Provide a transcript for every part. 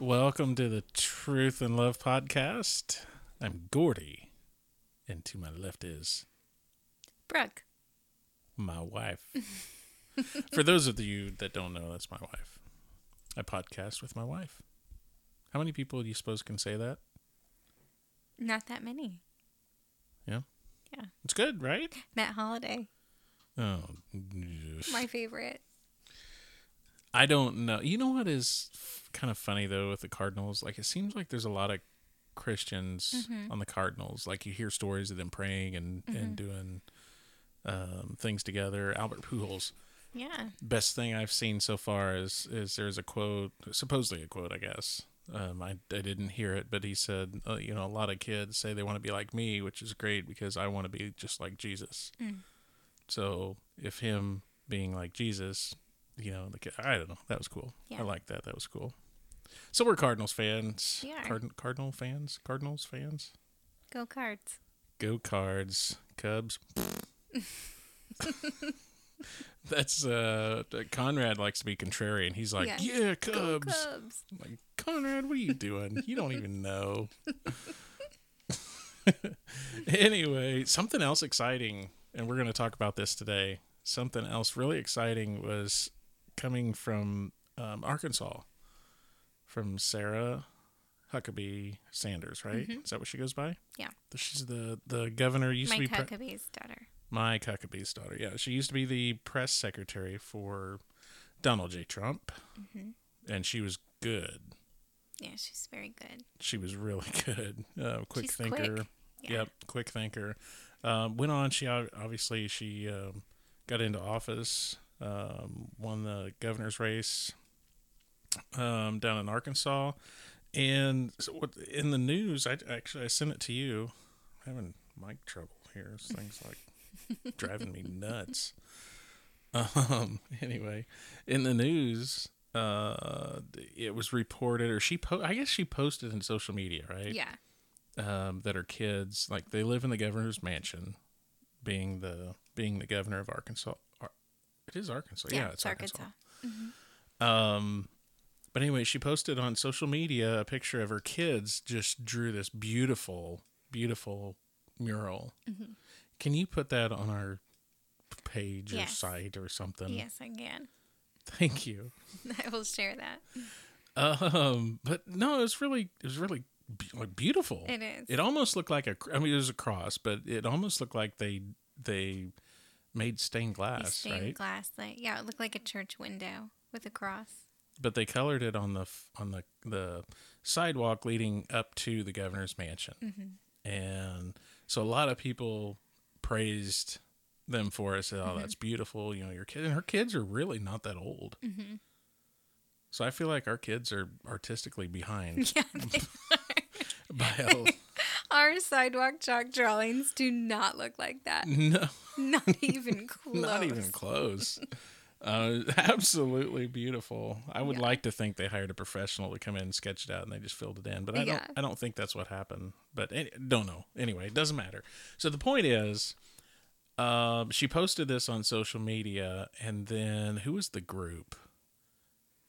Welcome to the Truth and Love podcast. I'm Gordy, and to my left is Brooke. my wife. For those of you that don't know, that's my wife. I podcast with my wife. How many people do you suppose can say that? Not that many. Yeah. Yeah. It's good, right? Matt Holliday, Oh, my favorite. I don't know. You know what is f- kind of funny though with the Cardinals? Like it seems like there's a lot of Christians Mm-hmm. on the Cardinals. Like you hear stories of them praying and and doing um, things together. Albert Pujols. Yeah. Best thing I've seen so far is is there's a quote, supposedly a quote, I guess. Um, I, I didn't hear it, but he said, uh, you know, a lot of kids say they want to be like me, which is great because I want to be just like Jesus. Mm. So if him being like Jesus, you know, the kid, I don't know, that was cool. Yeah. I like that. That was cool. So we're Cardinals fans. Are. Card- Cardinal fans. Cardinals fans. Go cards. Go Cards. Cubs. That's uh Conrad likes to be contrarian. He's like, Yeah. yeah, Cubs. Cubs. I'm like, Conrad, what are you doing? You don't even know. anyway, something else exciting, and we're going to talk about this today. Something else really exciting was coming from um, Arkansas, from Sarah Huckabee Sanders, right? Is that what she goes by? Yeah. She's the the governor. Used to Mike be pre- Huckabee's daughter. Mike Huckabee's daughter. Yeah, she used to be the press secretary for Donald J. Trump, and she was good. Yeah, she's very good. She was really good. Uh, quick She's thinker. quick. Yeah. Yep, quick thinker. Um, went on. She obviously she um, got into office, um, won the governor's race um, down in Arkansas, and so what, in the news, I actually I sent it to you. I'm having mic trouble here. Thing's like driving me nuts. Um. Anyway, in the news, uh, it was reported, or she po- I guess she posted in social media, right? Yeah. um, that her kids like they live in the governor's mansion being the being the governor of arkansas Ar- it is arkansas yeah, it's arkansas, um but anyway she posted on social media a picture of her kids just drew this beautiful beautiful mural can you put that on our page or site or something Yes, I can. thank you I will share that. Um, but no, it was really, it was really like beautiful. It is. It almost looked like a. I mean, it was a cross, but it almost looked like they they made stained glass, stained right? glass. Like, yeah, it looked like a church window with a cross. But they colored it on the on the the sidewalk leading up to the governor's mansion, Mm-hmm. and so a lot of people praised them for it. Said, "Oh, Mm-hmm. that's beautiful." You know, your kid and her kids are really not that old. Mm-hmm. So I feel like our kids are artistically behind Yeah. by Our sidewalk chalk drawings do not look like that. No, Not even close. not even close. Uh, absolutely beautiful. I would Yeah. like to think they hired a professional to come in and sketch it out, and they just filled it in. But I Yeah. don't. I don't think that's what happened. But any, don't know. Anyway, it doesn't matter. So the point is, um, she posted this on social media, and then who was the group?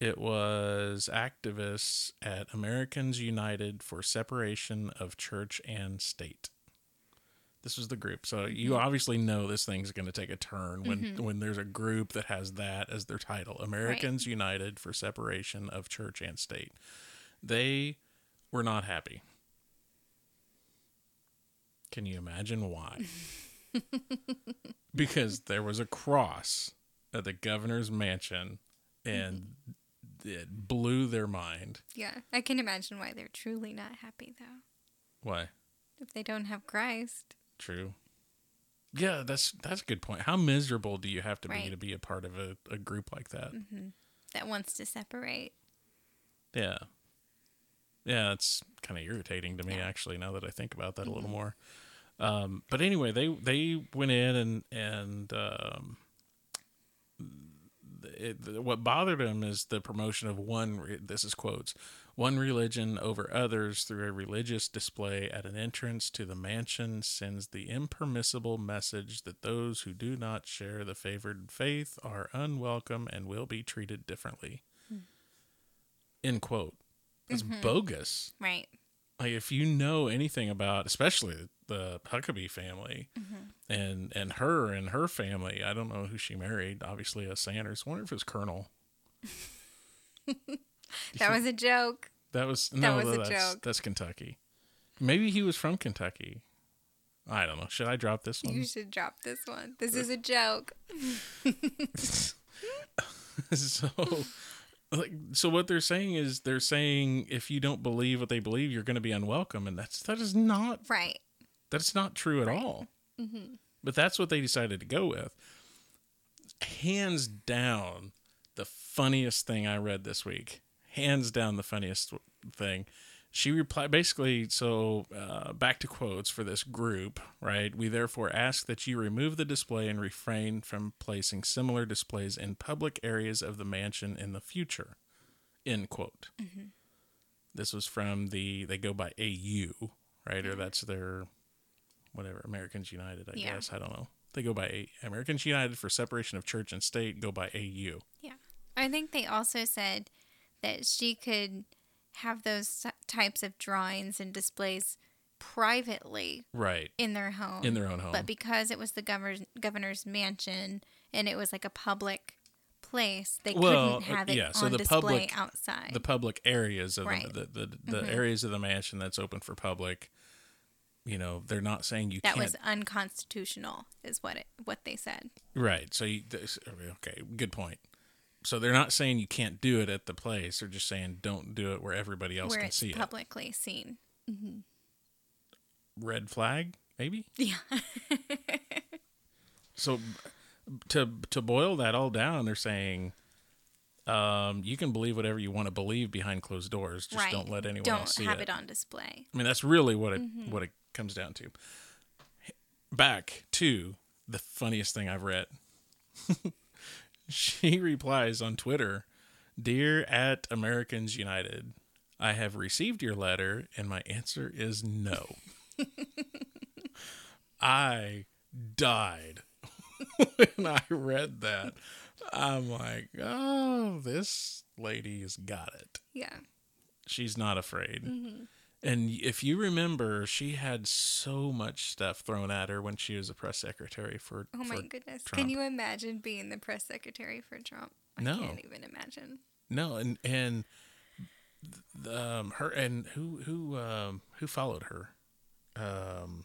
It was activists at Americans United for Separation of Church and State. This was the group. So you mm-hmm. obviously know this thing's going to take a turn when mm-hmm. when there's a group that has that as their title. Americans United for Separation of Church and State. They were not happy. Can you imagine why? because there was a cross at the governor's mansion and mm-hmm. it blew their mind. Yeah, I can imagine why they're truly not happy though. Why? If they don't have Christ. True. Yeah, that's that's a good point. How miserable do you have to be to be a part of a, a group like that? that wants to separate. Yeah. Yeah, it's kind of irritating to me Yeah. Mm-hmm. actually now that I think about that a little more. Um, but anyway, they they went in and and um, it, what bothered him is the promotion of one. This is quotes. One religion over others through a religious display at an entrance to the mansion sends the impermissible message that those who do not share the favored faith are unwelcome and will be treated differently. Hmm. End quote. That's mm-hmm. bogus Right. like if you know anything about especially the huckabee family mm-hmm. and and her and her family i don't know who she married obviously a sanders I wonder if it was colonel That was a joke. that was no that was a that's, joke. that's kentucky maybe he was from kentucky i don't know should i drop this one You should drop this one. This uh, is a joke. so like so what they're saying is they're saying if you don't believe what they believe you're going to be unwelcome and that's that is not Right. That's not true at all. Mm-hmm. But that's what they decided to go with. Hands down, the funniest thing I read this week. Hands down, the funniest thing. She replied basically, so uh, back to quotes for this group, right? We therefore ask that you remove the display and refrain from placing similar displays in public areas of the mansion in the future. End quote. This was from the, they go by AU, right? Or that's their whatever Americans United, I Yeah. guess. I don't know. They go by A- Americans United for separation of church and state. Go by AU. Yeah. I think they also said that she could have those types of drawings and displays privately Right in their home. in their own home. But because it was the governor's governor's mansion and it was like a public place, they Well, couldn't have uh, it yeah, so on the display public- outside. the public areas of Right. Mm-hmm. the the, the, the areas of the mansion that's open for public. You know, they're not saying you that can't. That was unconstitutional, is what it what they said. Right. So you this- okay, good point. So they're not saying you can't do it at the place. They're just saying don't do it where everybody else where can it's see publicly seen. it. Red flag, maybe. Yeah. So to to boil that all down, they're saying um, you can believe whatever you want to believe behind closed doors. Just right. don't let anyone Don't else see have it. it on display. I mean, that's really what it Mm-hmm. what it comes down to. Back to the funniest thing I've read. she replies on Twitter, "Dear at Americans United, I have received your letter, and my answer is no." I died when I read that. I'm like, oh, this lady's got it Yeah. she's not afraid. Mm-hmm. And if you remember, she had so much stuff thrown at her when she was a press secretary for. Oh my for goodness. Trump. Can you imagine being the press secretary for Trump? I No. can't even imagine. No, and and um, her and who who um, who followed her? Um,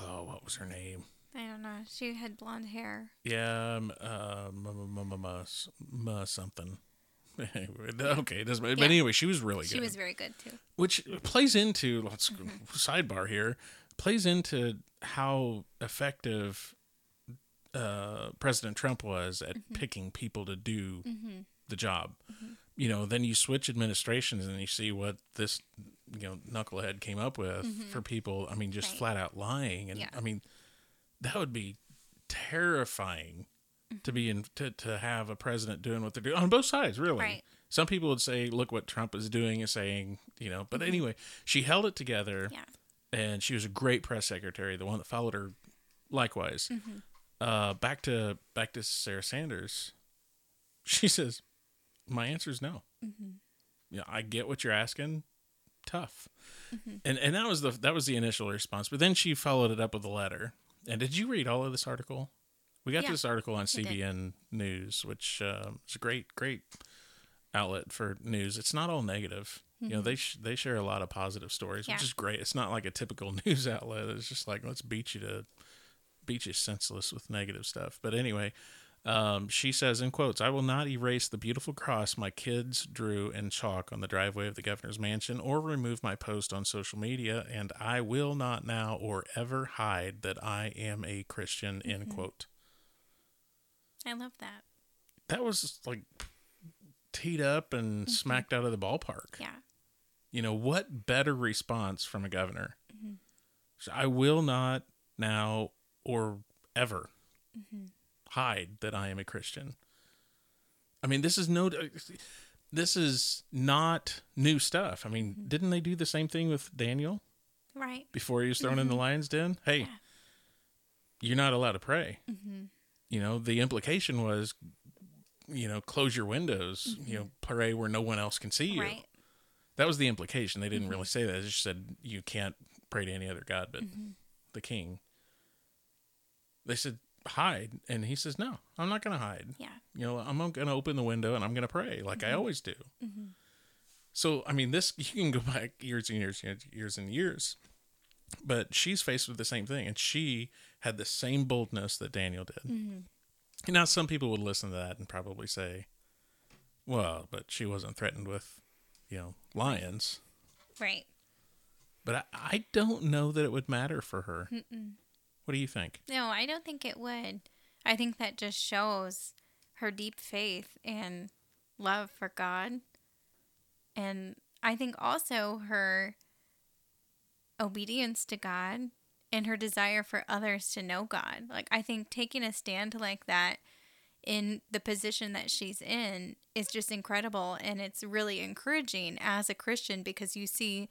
oh, what was her name? I don't know. She had blonde hair. Yeah, um, uh, m- m- m- m- s- m- something. okay, it doesn't. But Yeah. anyway, she was really good. She was very good too. which plays into let's Mm-hmm. sidebar here plays into how effective uh, President Trump was at Mm-hmm. picking people to do the job. You know, then you switch administrations and you see what this you know knucklehead came up with for people. I mean, just Mm-hmm. Right. flat out lying, and Yeah. I mean that would be terrifying to be in to, to have a president doing what they're doing on both sides really. Right. some people would say look what trump is doing is saying you know but mm-hmm. anyway she held it together Yeah. and she was a great press secretary the one that followed her likewise. Mm-hmm. Uh back to back to sarah sanders. She says my answer is no. Mm-hmm. Yeah i get what you're asking. Tough. And and that was the that was the initial response but then she followed it up with a letter. And did you read all of this article we got Yeah, this article on cbn news which um, is a great great outlet for news it's not all negative you know they sh- they share a lot of positive stories which Mm-hmm. Is great it's not like a typical news outlet it's just like let's beat you to beat you senseless with negative stuff but anyway um, she says in quotes, I will not erase the beautiful cross my kids drew in chalk on the driveway of the governor's mansion or remove my post on social media, and I will not now or ever hide that I am a Christian, end Mm-hmm. quote. I love that. That was like teed up and smacked out of the ballpark. Yeah. You know, what better response from a governor? So I will not now or ever hide that I am a Christian. I mean, this is no. This is not new stuff. I mean, Mm-hmm. didn't they do the same thing with Daniel Right. before he was thrown in the lion's den? Hey, Mm-hmm. Yeah. you're not allowed to pray. Mm-hmm. You know, the implication was, you know, close your windows. You know, pray where no one else can see you. Mm-hmm. Right. That was the implication. They didn't really say that. They just said you can't pray to any other god but Mm-hmm. the king. They said hide, and he says no, I'm not going to hide. Yeah. You know, I'm going to open the window and I'm going to pray like I always do. So, I mean, this you can go back years and years, and years and years. But she's faced with the same thing, and she had the same boldness that Daniel did. Mm-hmm. And now some people would listen to that and probably say, "Well, but she wasn't threatened with, you know, lions." Right. But I, I don't know that it would matter for her. What do you think? No, I don't think it would. I think that just shows her deep faith and love for God. And I think also her obedience to God and her desire for others to know God. Like, I think taking a stand like that in the position that she's in is just incredible. And it's really encouraging as a Christian because you see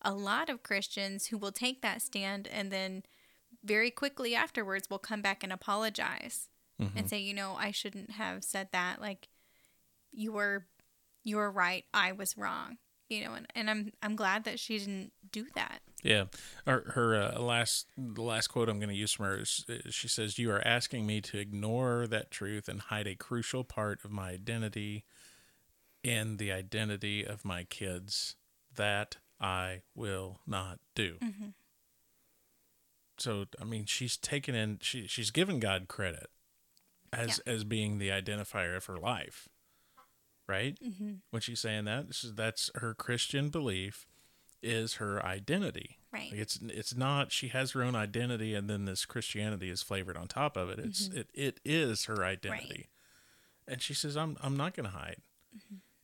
a lot of Christians who will take that stand and then very quickly afterwards will come back and apologize and mm-hmm. say, you know, I shouldn't have said that. Like you were you were right, I was wrong. You know, and, and I'm I'm glad that she didn't do that. Yeah, her, her uh, last the last quote I'm going to use from her is is she says, "You are asking me to ignore that truth and hide a crucial part of my identity and the identity of my kids. That I will not do." So, I mean, she's taken in she she's given God credit as as being the identifier of her life, right? Mm-hmm. When she's saying that, this is, that's her Christian belief is her identity. Right. Like it's it's not she has her own identity and then this Christianity is flavored on top of it. It's it, it is her identity. And she says I'm I'm not going to hide.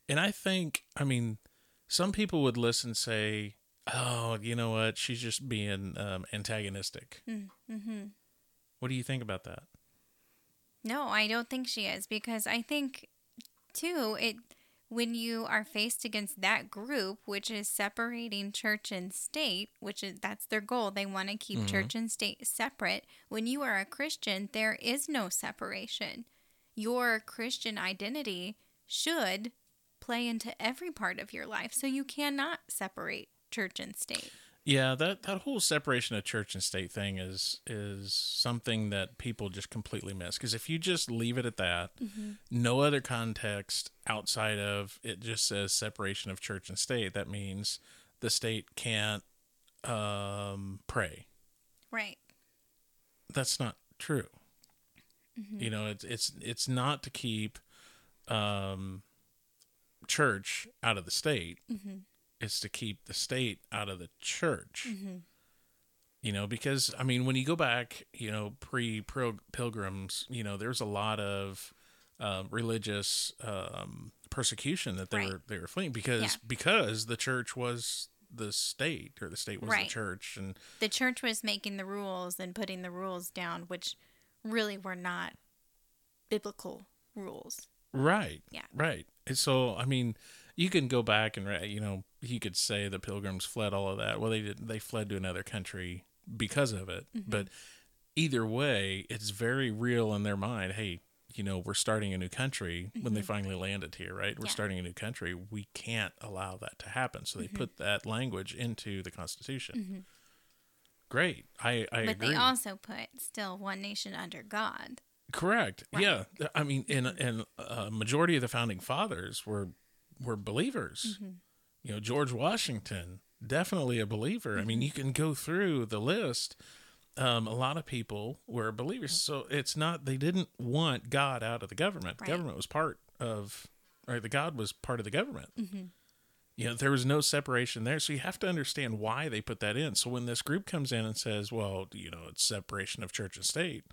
And I think I mean some people would listen say, "Oh, you know what? She's just being um, antagonistic." Mm-hmm. What do you think about that? No, I don't think she is because I think too it when you are faced against that group which is separating church and state, which is that's their goal. They want to keep mm-hmm. church and state separate. When you are a Christian, there is no separation. Your Christian identity should play into every part of your life. So you cannot separate church and state. Yeah, that that whole separation of church and state thing is is something that people just completely miss because if you just leave it at that, no other context outside of it just says separation of church and state, that means the state can't um, pray. Right. That's not true. You know, it's it's it's not to keep um, church out of the state. It's to keep the state out of the church. You know, because I mean, when you go back, you know, pre pilgrims, you know, there's a lot of uh, religious um, persecution that they Right. were they were fleeing because Yeah. because the church was the state or the state was Right. the church and the church was making the rules and putting the rules down, which really were not biblical rules. Right. Yeah. Right. And so, I mean, you can go back and you know you could say the pilgrims fled all of that. Well, they did. They fled to another country because of it. Mm-hmm. But either way, it's very real in their mind. Hey, you know, we're starting a new country when they finally landed here. Right. We're Mm-hmm. Yeah. starting a new country. We can't allow that to happen. So they Mm-hmm. put that language into the Constitution. Great. I I but agree. they also put still one nation under God. Correct. Right. Yeah. I mean, and and a majority of the founding fathers were were believers. You know, George Washington definitely a believer. I mean, mm-hmm. you can go through the list. Um, a lot of people were believers, so it's not they didn't want God out of the government. The Right. government was part of, or The God was part of the government. Mm-hmm. You know, there was no separation there, so you have to understand why they put that in. So when this group comes in and says, "Well, you know, it's separation of church and state,"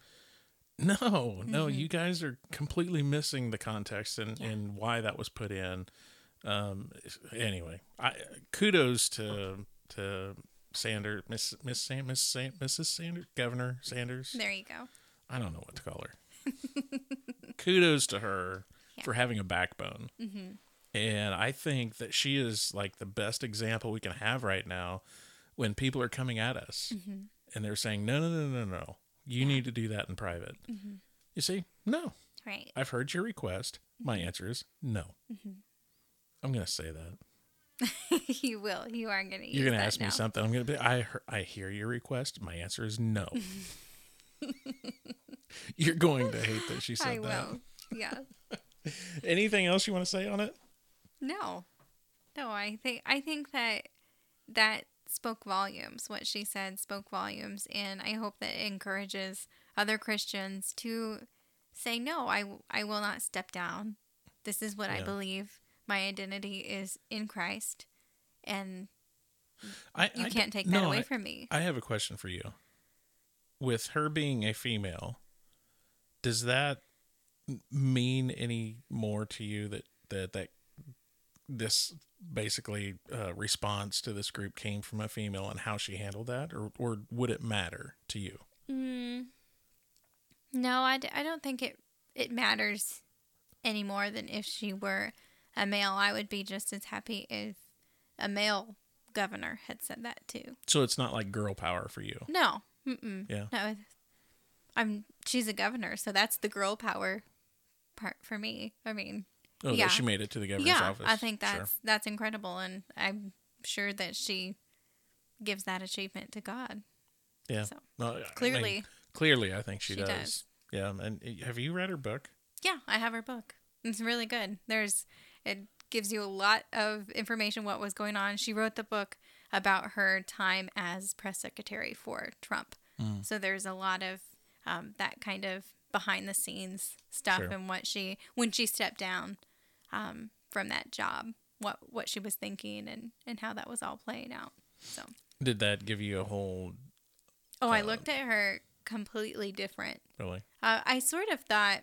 No, no, mm-hmm. you guys are completely missing the context and, and why that was put in. Um, anyway, I kudos to to Sanders, Miss Miss Sam, Miss Sam, Mrs. Sanders, Governor Sanders. There you go. I don't know what to call her. kudos to her Yeah. for having a backbone. Mm-hmm. And I think that she is like the best example we can have right now when people are coming at us Mm-hmm. and they're saying, no, no, no, no, no. You need to do that in private. Mm-hmm. You see, no. Right. I've heard your request. My answer is no. I'm going to say that. you will. You are going to. You're going to ask me something. I'm to be, I, hear- I hear your request. My answer is no. You're going to hate that she said I that. will. Yeah. Anything else you want to say on it? No. No, I think I think that that spoke volumes. What she said spoke volumes and I hope that it encourages other Christians to say no, I I will not step down. This is what I believe. My identity is in Christ and I, you I can't take that away I- from me. I have a question for you. With her being a female, does that mean any more to you that that that this basically uh, response to this group came from a female and how she handled that, or or would it matter to you? Mm, no, I, d- I don't think it it matters any more than if she were a male. I would be just as happy if a male governor had said that too. So it's not like girl power for you. No, mm-mm. Yeah. no. I'm she's a governor, so that's the girl power part for me. I mean, Oh, Yeah. that she made it to the governor's yeah, office. I think Sure. that's that's incredible, and I'm sure that she gives that achievement to God. yeah. So No, I mean, clearly, clearly, I think she, she does. does. Yeah, and uh, have you read her book? Yeah, I have her book. It's really good. There's it gives you a lot of information what was going on. She wrote the book about her time as press secretary for Trump. Mm. So there's a lot of um, that kind of behind the scenes stuff Sure. and what she when she stepped down um, from that job, what what she was thinking and and how that was all playing out. So Did that give you a whole oh, I Uh, looked at her completely different. really? Uh, I sort of thought,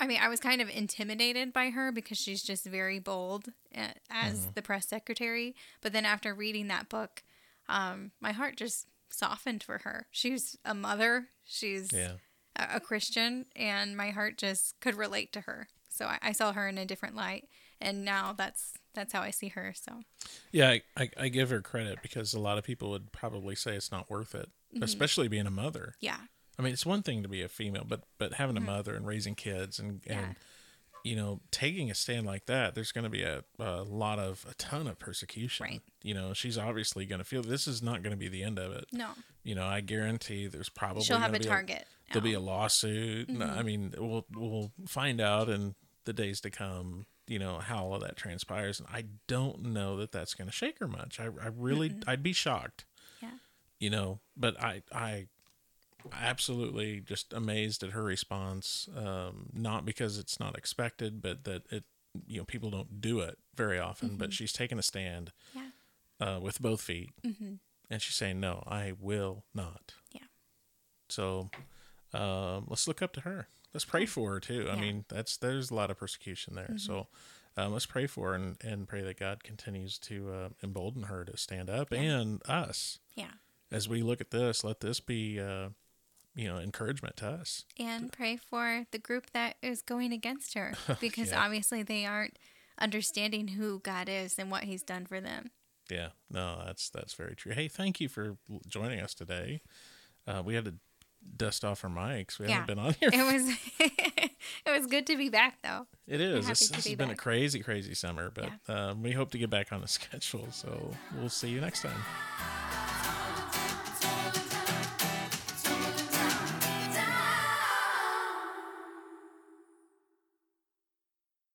I mean, I was kind of intimidated by her because she's just very bold uh, as Mm-hmm. the press secretary. But then after reading that book, um, my heart just softened for her. She's a mother, she's Yeah. a, a Christian, and my heart just could relate to her. So I, I saw her in a different light, and now that's that's how I see her. So Yeah, I, I, I give her credit because a lot of people would probably say it's not worth it, Mm-hmm. especially being a mother. yeah, I mean, it's one thing to be a female, but but having a mother and raising kids and Mm-hmm. Yeah. and you know taking a stand like that, there's going to be a, a lot of a ton of persecution. Right. You know, she's obviously going to feel this is not going to be the end of it. no, You know, I guarantee there's probably she'll have a be target. there'll be a lawsuit. and, I mean, we'll we'll find out in the days to come. You know how all of that transpires, and I don't know that that's going to shake her much. I, I really, I'd be shocked. Yeah. You know, but I, I, absolutely just amazed at her response. Um, not because it's not expected, but that it, you know, people don't do it very often. But she's taken a stand Yeah. uh, with both feet, Mm-hmm. and she's saying, "No, I will not." Yeah. So, um, let's look up to her. Let's pray for her too. I mean, that's there's a lot of persecution there. So, um, let's pray for her and, and pray that God continues to uh, embolden her to stand up and us Yeah. as we look at this. Let this be, uh, you know, encouragement to us. and pray for the group that is going against her because Yeah. obviously they aren't understanding who God is and what he's done for them. Yeah, no, that's that's very true. Hey, thank you for joining us today. Uh, we had to dust off our mics. We Yeah. haven't been on here. It was it was good to be back though. It is. This, this be has been a crazy, crazy summer, but um, we hope to get back on the schedule. So we'll see you next time.